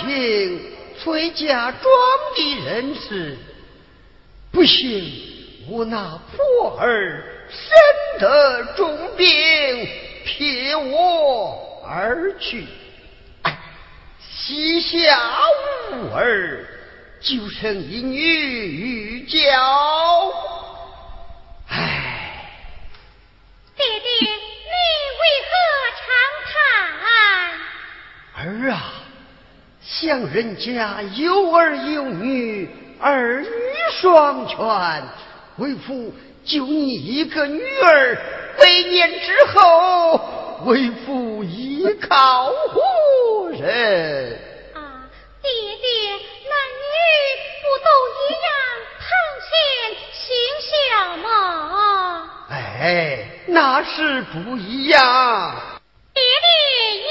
宛平，崔家庄的人士，不幸我那破儿身得重病，撇我而去。哎，膝下无儿，就剩一女玉娇。唉，爹爹，你为何长叹？儿啊，像人家有儿有女，儿女双全，为父就你一个女儿，百年之后，为父依靠何人？啊，爹爹，男女不都一样，堂前心孝吗？哎，那是不一样。爹爹呀！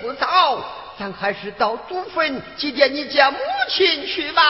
不早，咱还是到祖坟祭奠你家母亲去吧。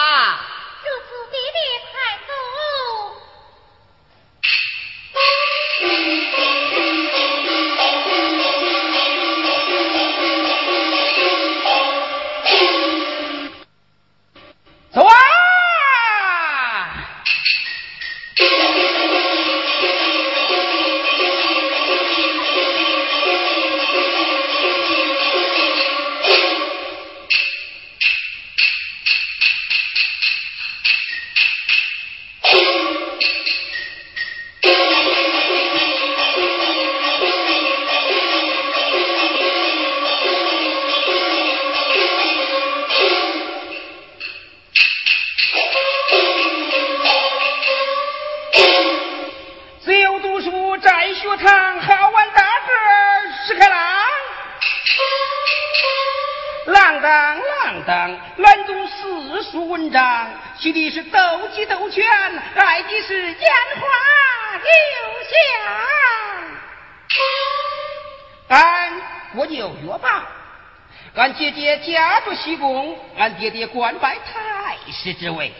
一功俺爹爹官拜太师之位。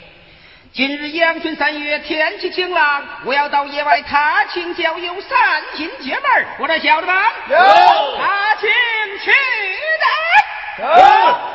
今日阳春三月天气晴朗我要到野外踏青郊游散心解闷我这晓得吗有踏青去的有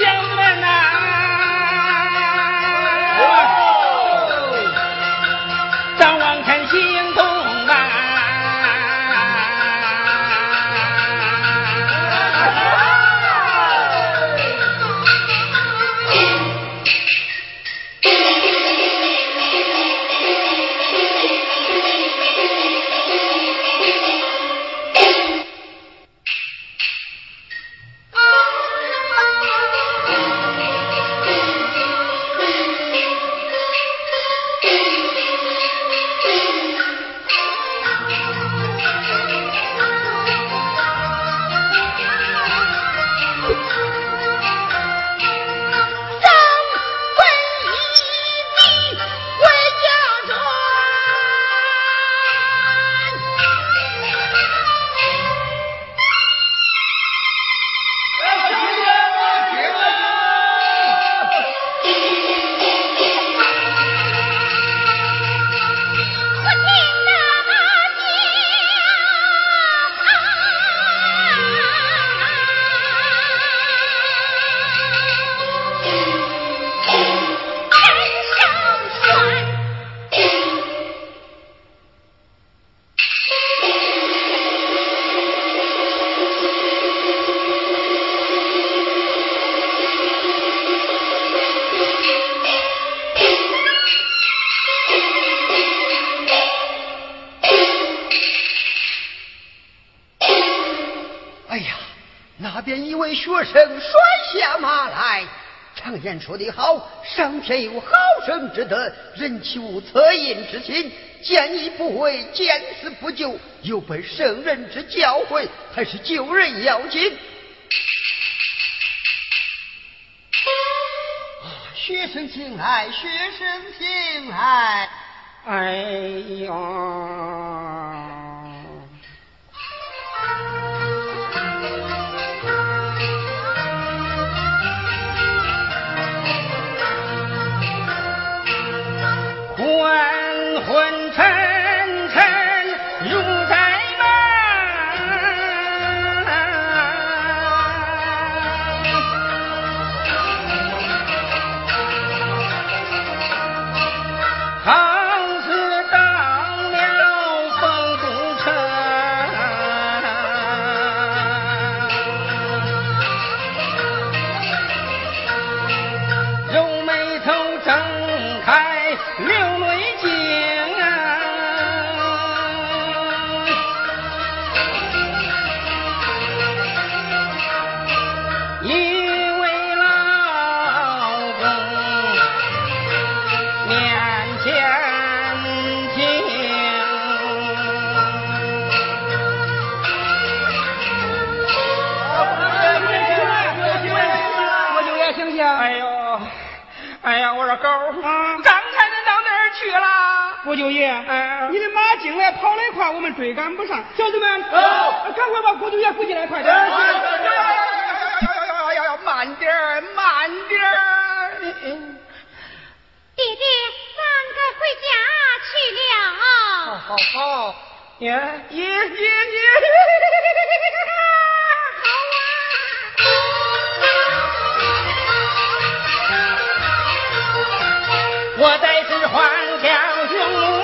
Yeah. 那边一位学生摔下马来。常言说得好，上天有好生之德，人岂无恻隐之心？见义不为，见死不救，有悖圣人之教诲，还是救人要紧。学生请来，学生请来。哎呀！郭九爷，哎你的马进来跑得快，我们追赶不上。小子们，赶快把郭九爷扶进来，快点！要要要要要慢点儿，慢点儿！弟弟，咱该回家去了。好好好，爷爷爷爷，我在这还。这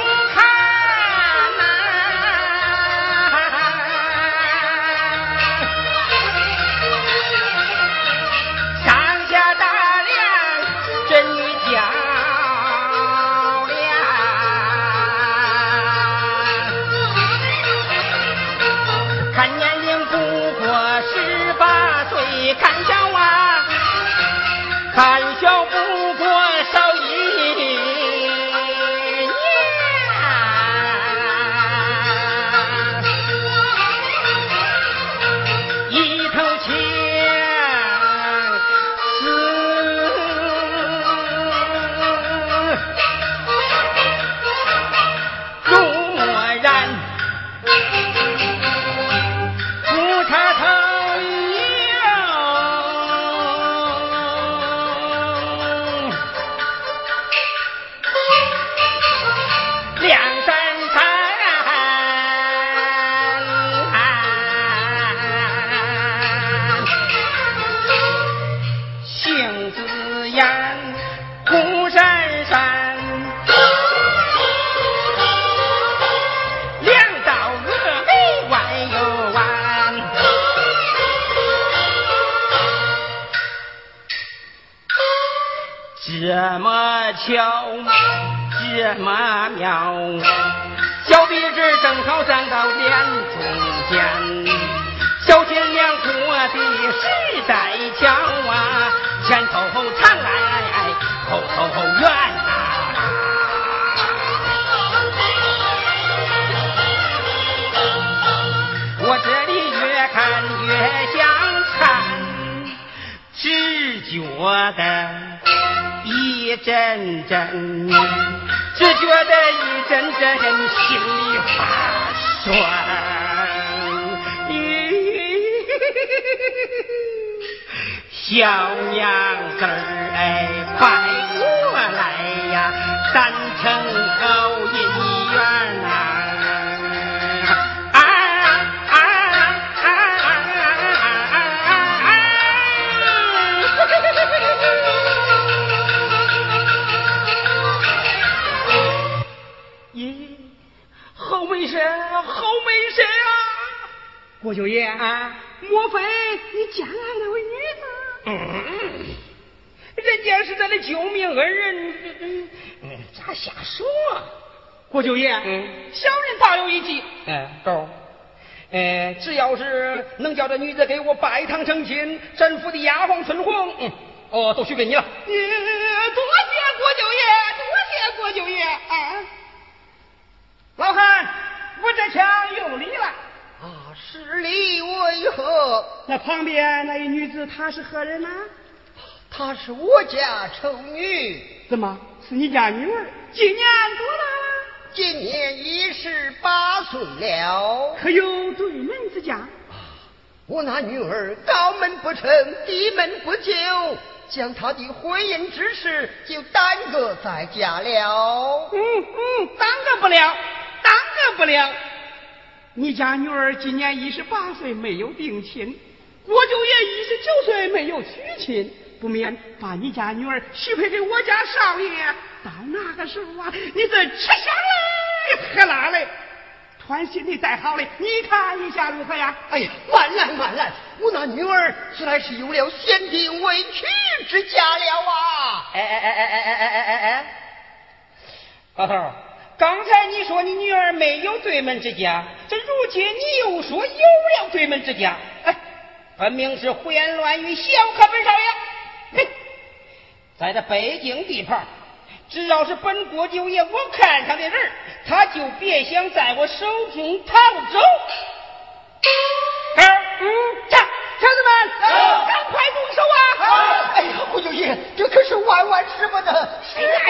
只觉得。一阵阵，只觉得一阵阵心里发酸。小娘子儿哎，快过来呀，三城后姻郭九爷啊，莫非你见来那位女子？嗯，人家是咱的救命恩人，嗯，咋瞎说？郭九爷，嗯，小人大有一计。嗯，够。哎，只要是能叫这女子给我拜堂成亲，镇府的丫鬟孙红，嗯，哦，都许给你了。你多谢郭舅爷，多谢郭舅爷啊！老汉，我这枪有礼了。啊，失礼为何？那旁边那一女子，她是何人呢？她是我家丑女。怎么是你家女儿？今年多大了？今年一十八岁了。可有对门之家？我那女儿高门不成，低门不就，将她的婚姻之事就耽搁在家了。嗯嗯，耽搁不了，耽搁不了。你家女儿今年一十八岁，没有定亲；我舅爷一十九岁，没有娶亲。不免把你家女儿许配给我家少爷，到那个时候啊，你这吃香嘞，喝辣嘞，穿新的带好嘞，你看一下如何呀？哎呀，慢来慢来，我那女儿自然是有了先定未娶之家了啊！哎哎哎哎哎哎哎哎哎，老头，刚才你说你女儿没有对门之家，这如今你又说有了对门之家，哎，分明是胡言乱语，小看本少爷。嘿，在这北京地盘，只要是本国舅爷我看上的人，他就别想在我手中逃走。儿，嗯，cha，乡子们，赶快动手啊！哎呀，胡九爷，这可是万万使不得，使不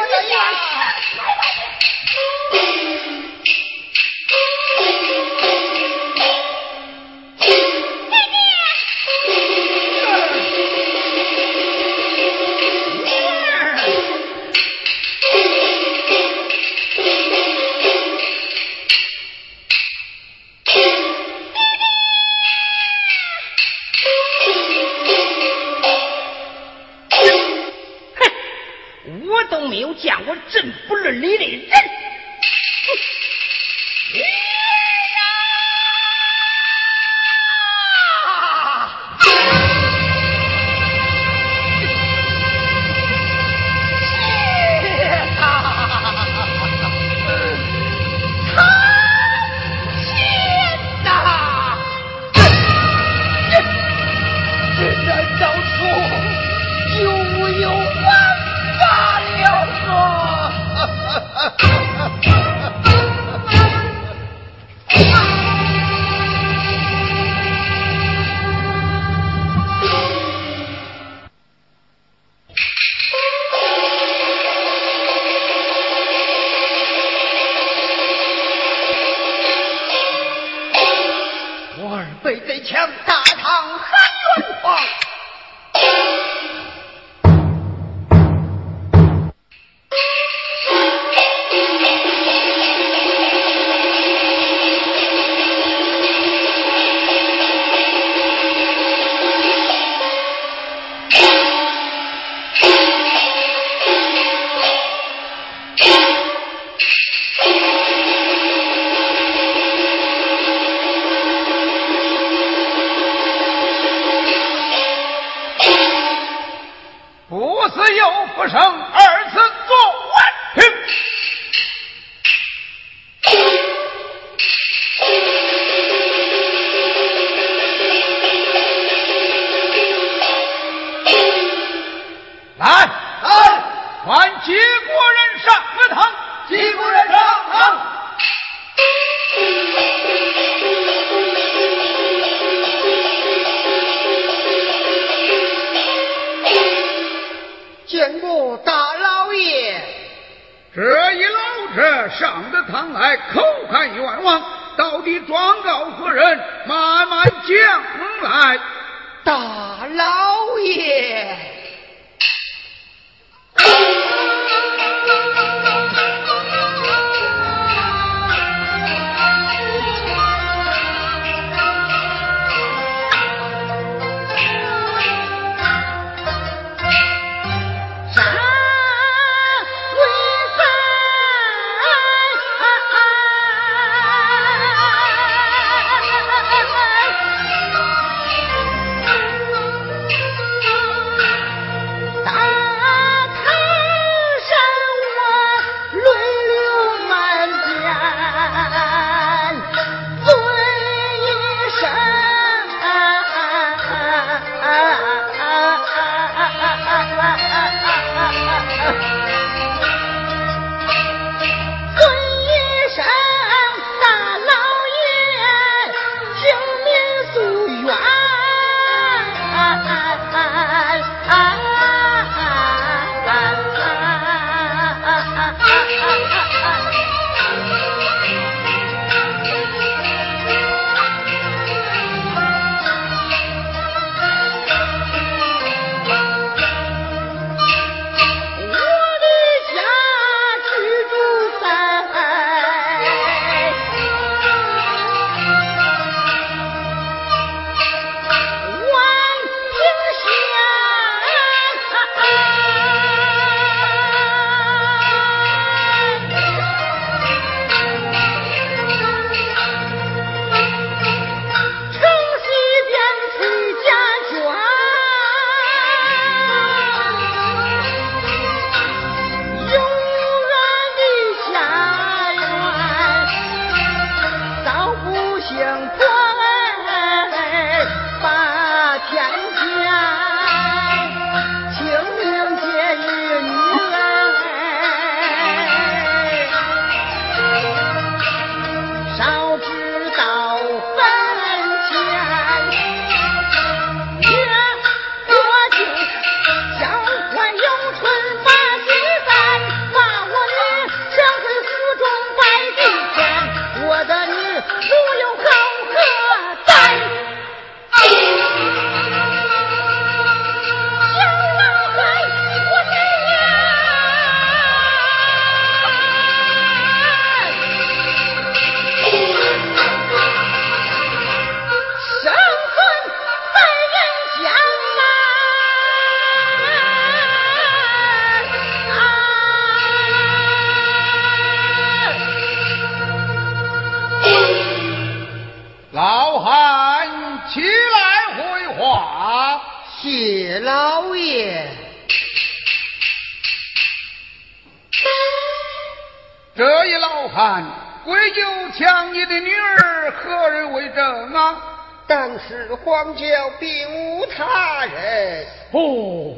荒郊并无他人。哦，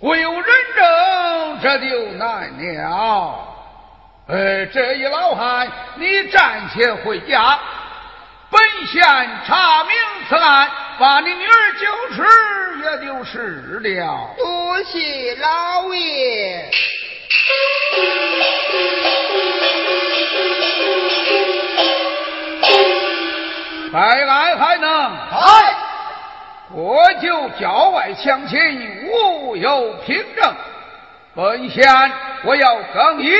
唯有人证，这就难了。呃，这一老汉，你暂且回家，本县查明此案，把你女儿救出也就是了。多谢老爷。还来还能，来，我就郊外相亲，无有凭证。本县我要更衣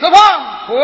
四方归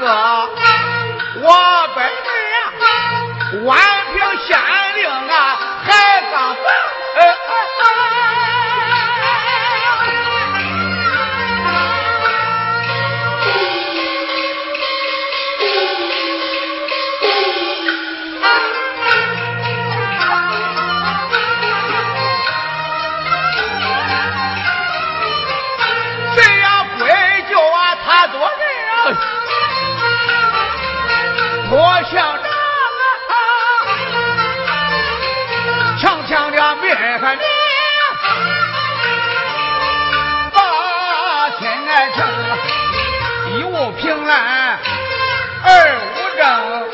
将何府。走。前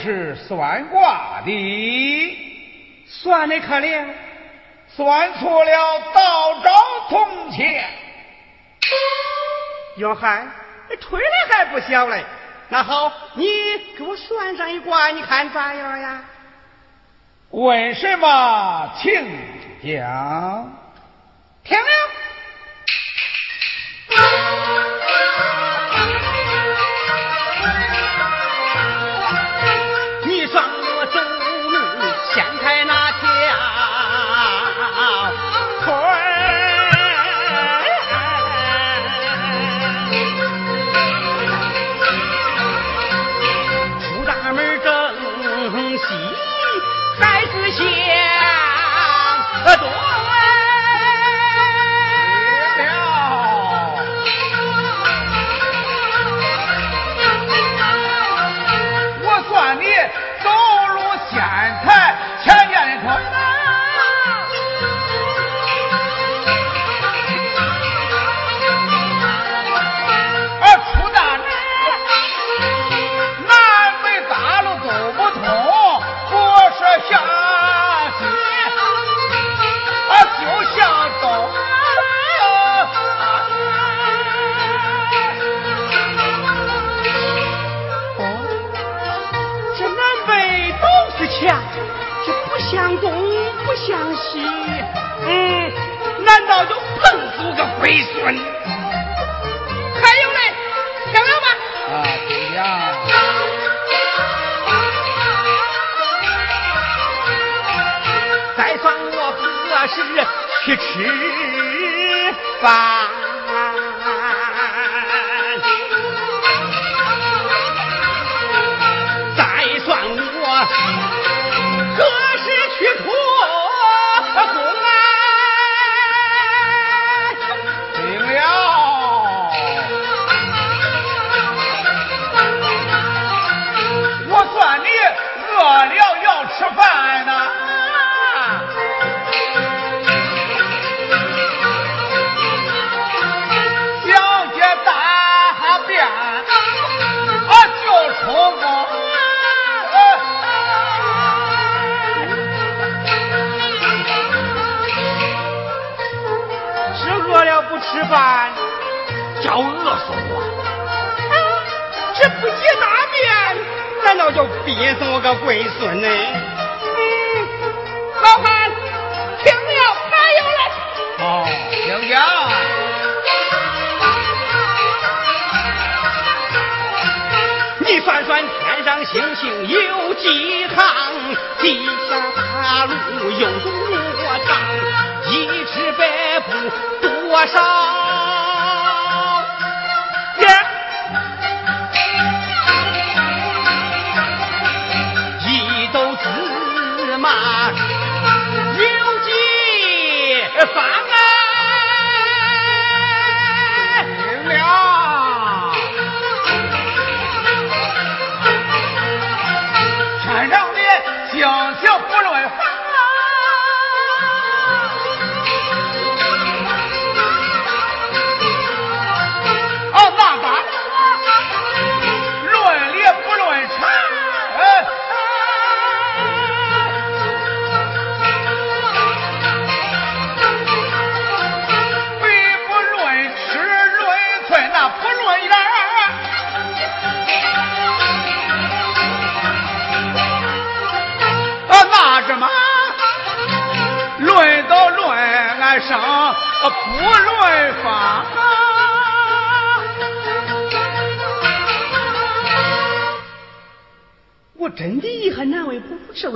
是算卦的，算的可怜，算错了道招铜钱。哟翰，吹的还不小嘞。那好，你给我算上一卦，你看咋样呀？问什么，请讲。听了。吃饭叫饿死我这不解大便难道就憋死我个龟孙呢老汉听了还有来哦娘娘你算算天上星星有几行？地下大路有多长？一尺多少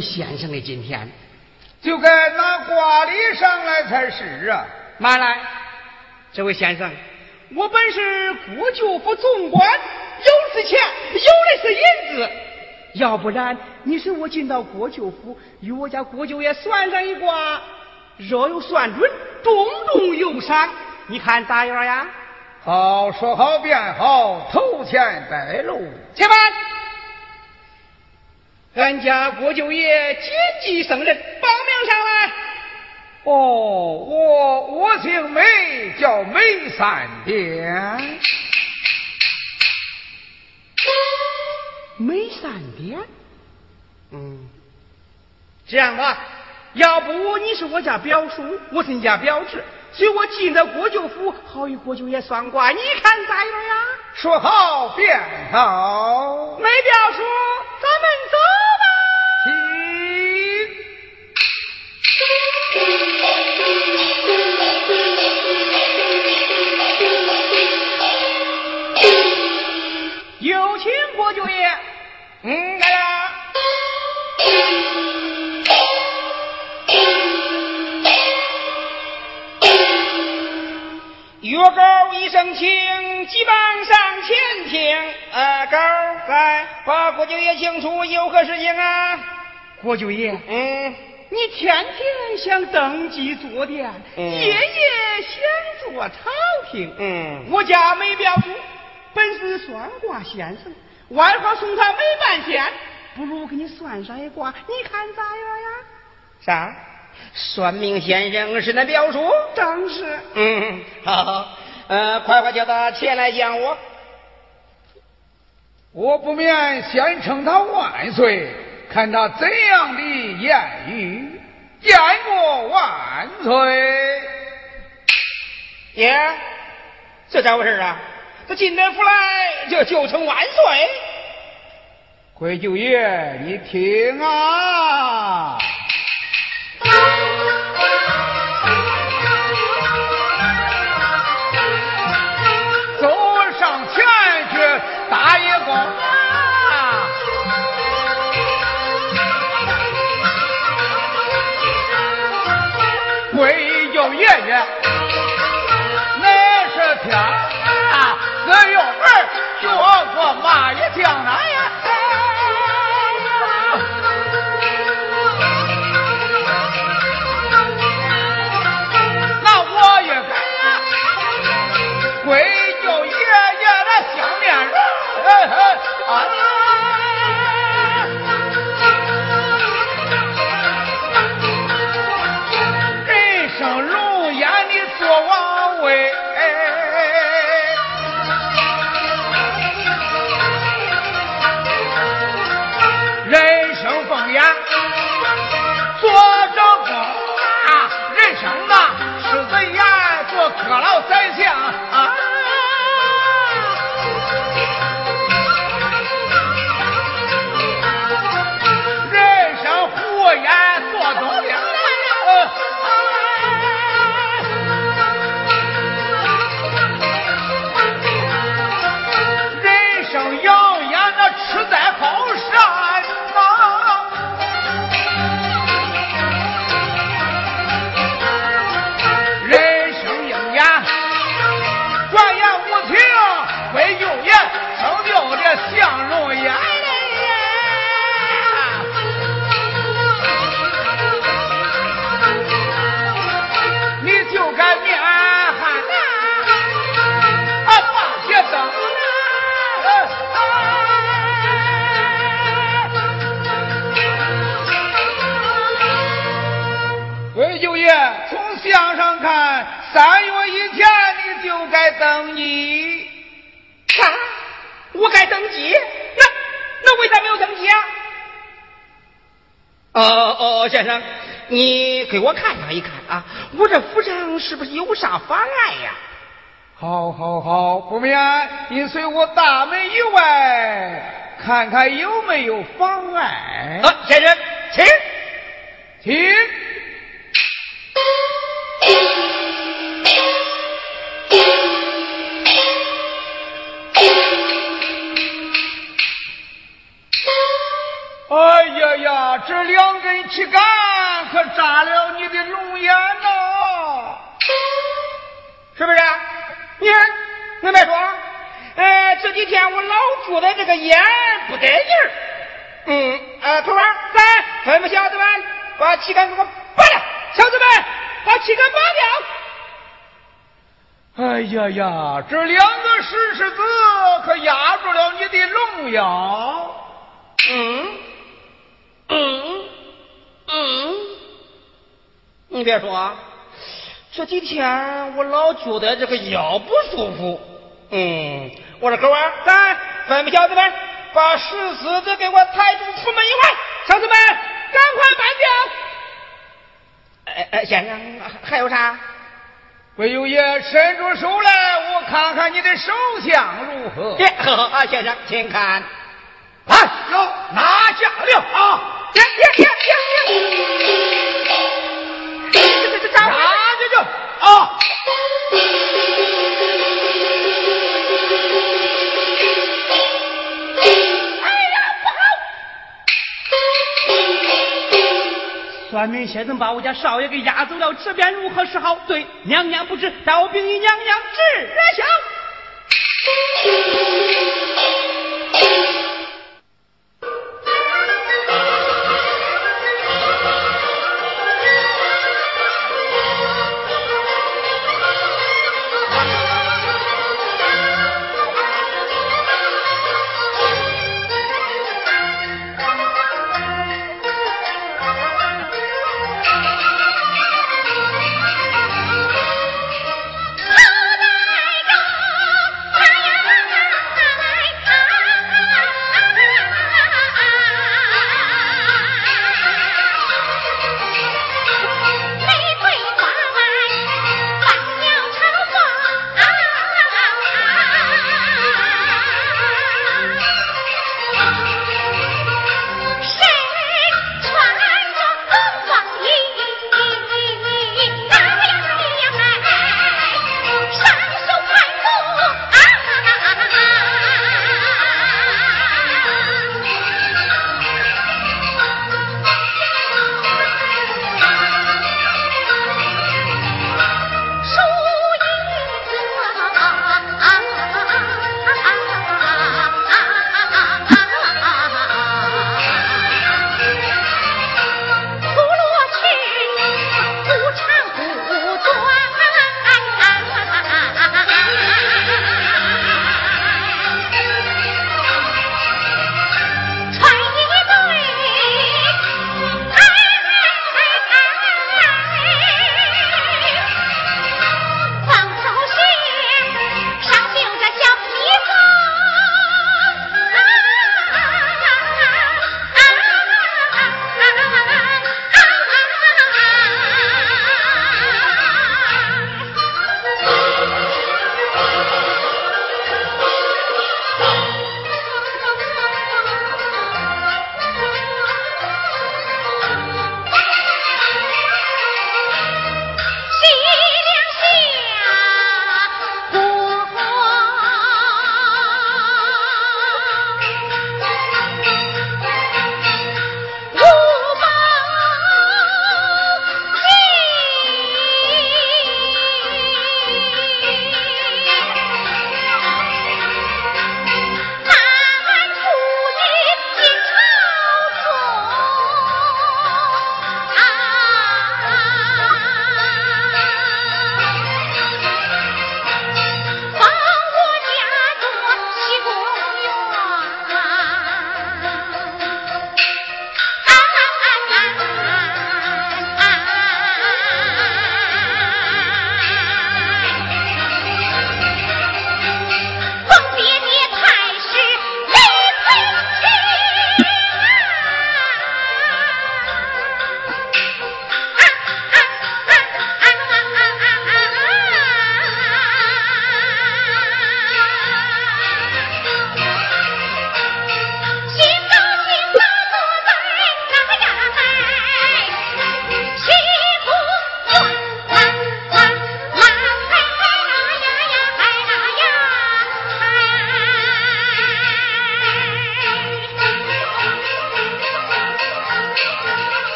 先生的今天就该拿挂历上来才是啊！慢来，这位先生，我本是国舅府总管，有的是钱，有的是银子。要不然，你是我进到国舅府，与我家国舅爷算上一卦，若有算准，重重有赏。你看咋样呀？好，说好便好，头前带路，且慢。俺家郭舅爷谨记圣人，报名上来。哦，我我姓梅，叫梅三点。梅三点。嗯，这样吧，要不你是我家表叔，我是你家表侄，所以我进了国舅府，好与国舅爷算卦，你看咋样呀？说好便好。没表叔，咱们走吧。有月高一声轻，急忙上前听。啊，高在，把郭九爷请出，有何事情啊？郭九爷，嗯，你天天想登基坐殿，嗯夜夜想做朝廷。嗯我家没表叔，本是算卦先生，外号送他没半仙，不如给你算上一卦，你看咋样呀？啥？算命先生是那表叔？正是。嗯，好好，呃，快快叫他前来见我。我不免先称他万岁，看他怎样的言语。见过万岁。爷，这咋回事啊？他进得府来就就称万岁？贵舅爷，你听啊！将来呀。那我也该呀，贵舅爷爷来相面人啊！先生，你给我看上一看啊，我这府上是不是有啥妨碍呀？好，好，好，不免你随我大门以外，看看有没有妨碍。啊，先生，请。请。呀呀，这两根旗杆可扎了你的龙眼呐！是不是？你看，俺别说，哎，这几天我老觉得这个烟不得劲儿。嗯，呃，头儿，来，吩咐小子们把旗杆给我拔掉，小子们把旗杆拔掉。哎呀呀，这两个石狮子可压住了你的龙腰。嗯，嗯，嗯，你别说，这几天我老觉得这个腰不舒服。嗯，我说狗儿，来，吩咐小子们把石狮子给我抬出府门以外，小子们赶快搬掉。哎哎，先生，还有啥？魏有爷伸出手来，我看看你的手相如何。好，先生，请看。来，要拿下了啊！呀呀呀呀！这这这拿下去啊！算命先生把我家少爷给押走了，这边如何是好？对，娘娘不知，刀兵与娘娘治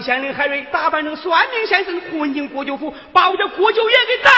下。县令海瑞打扮成算命先生，混进国舅府，把我家国舅爷给打。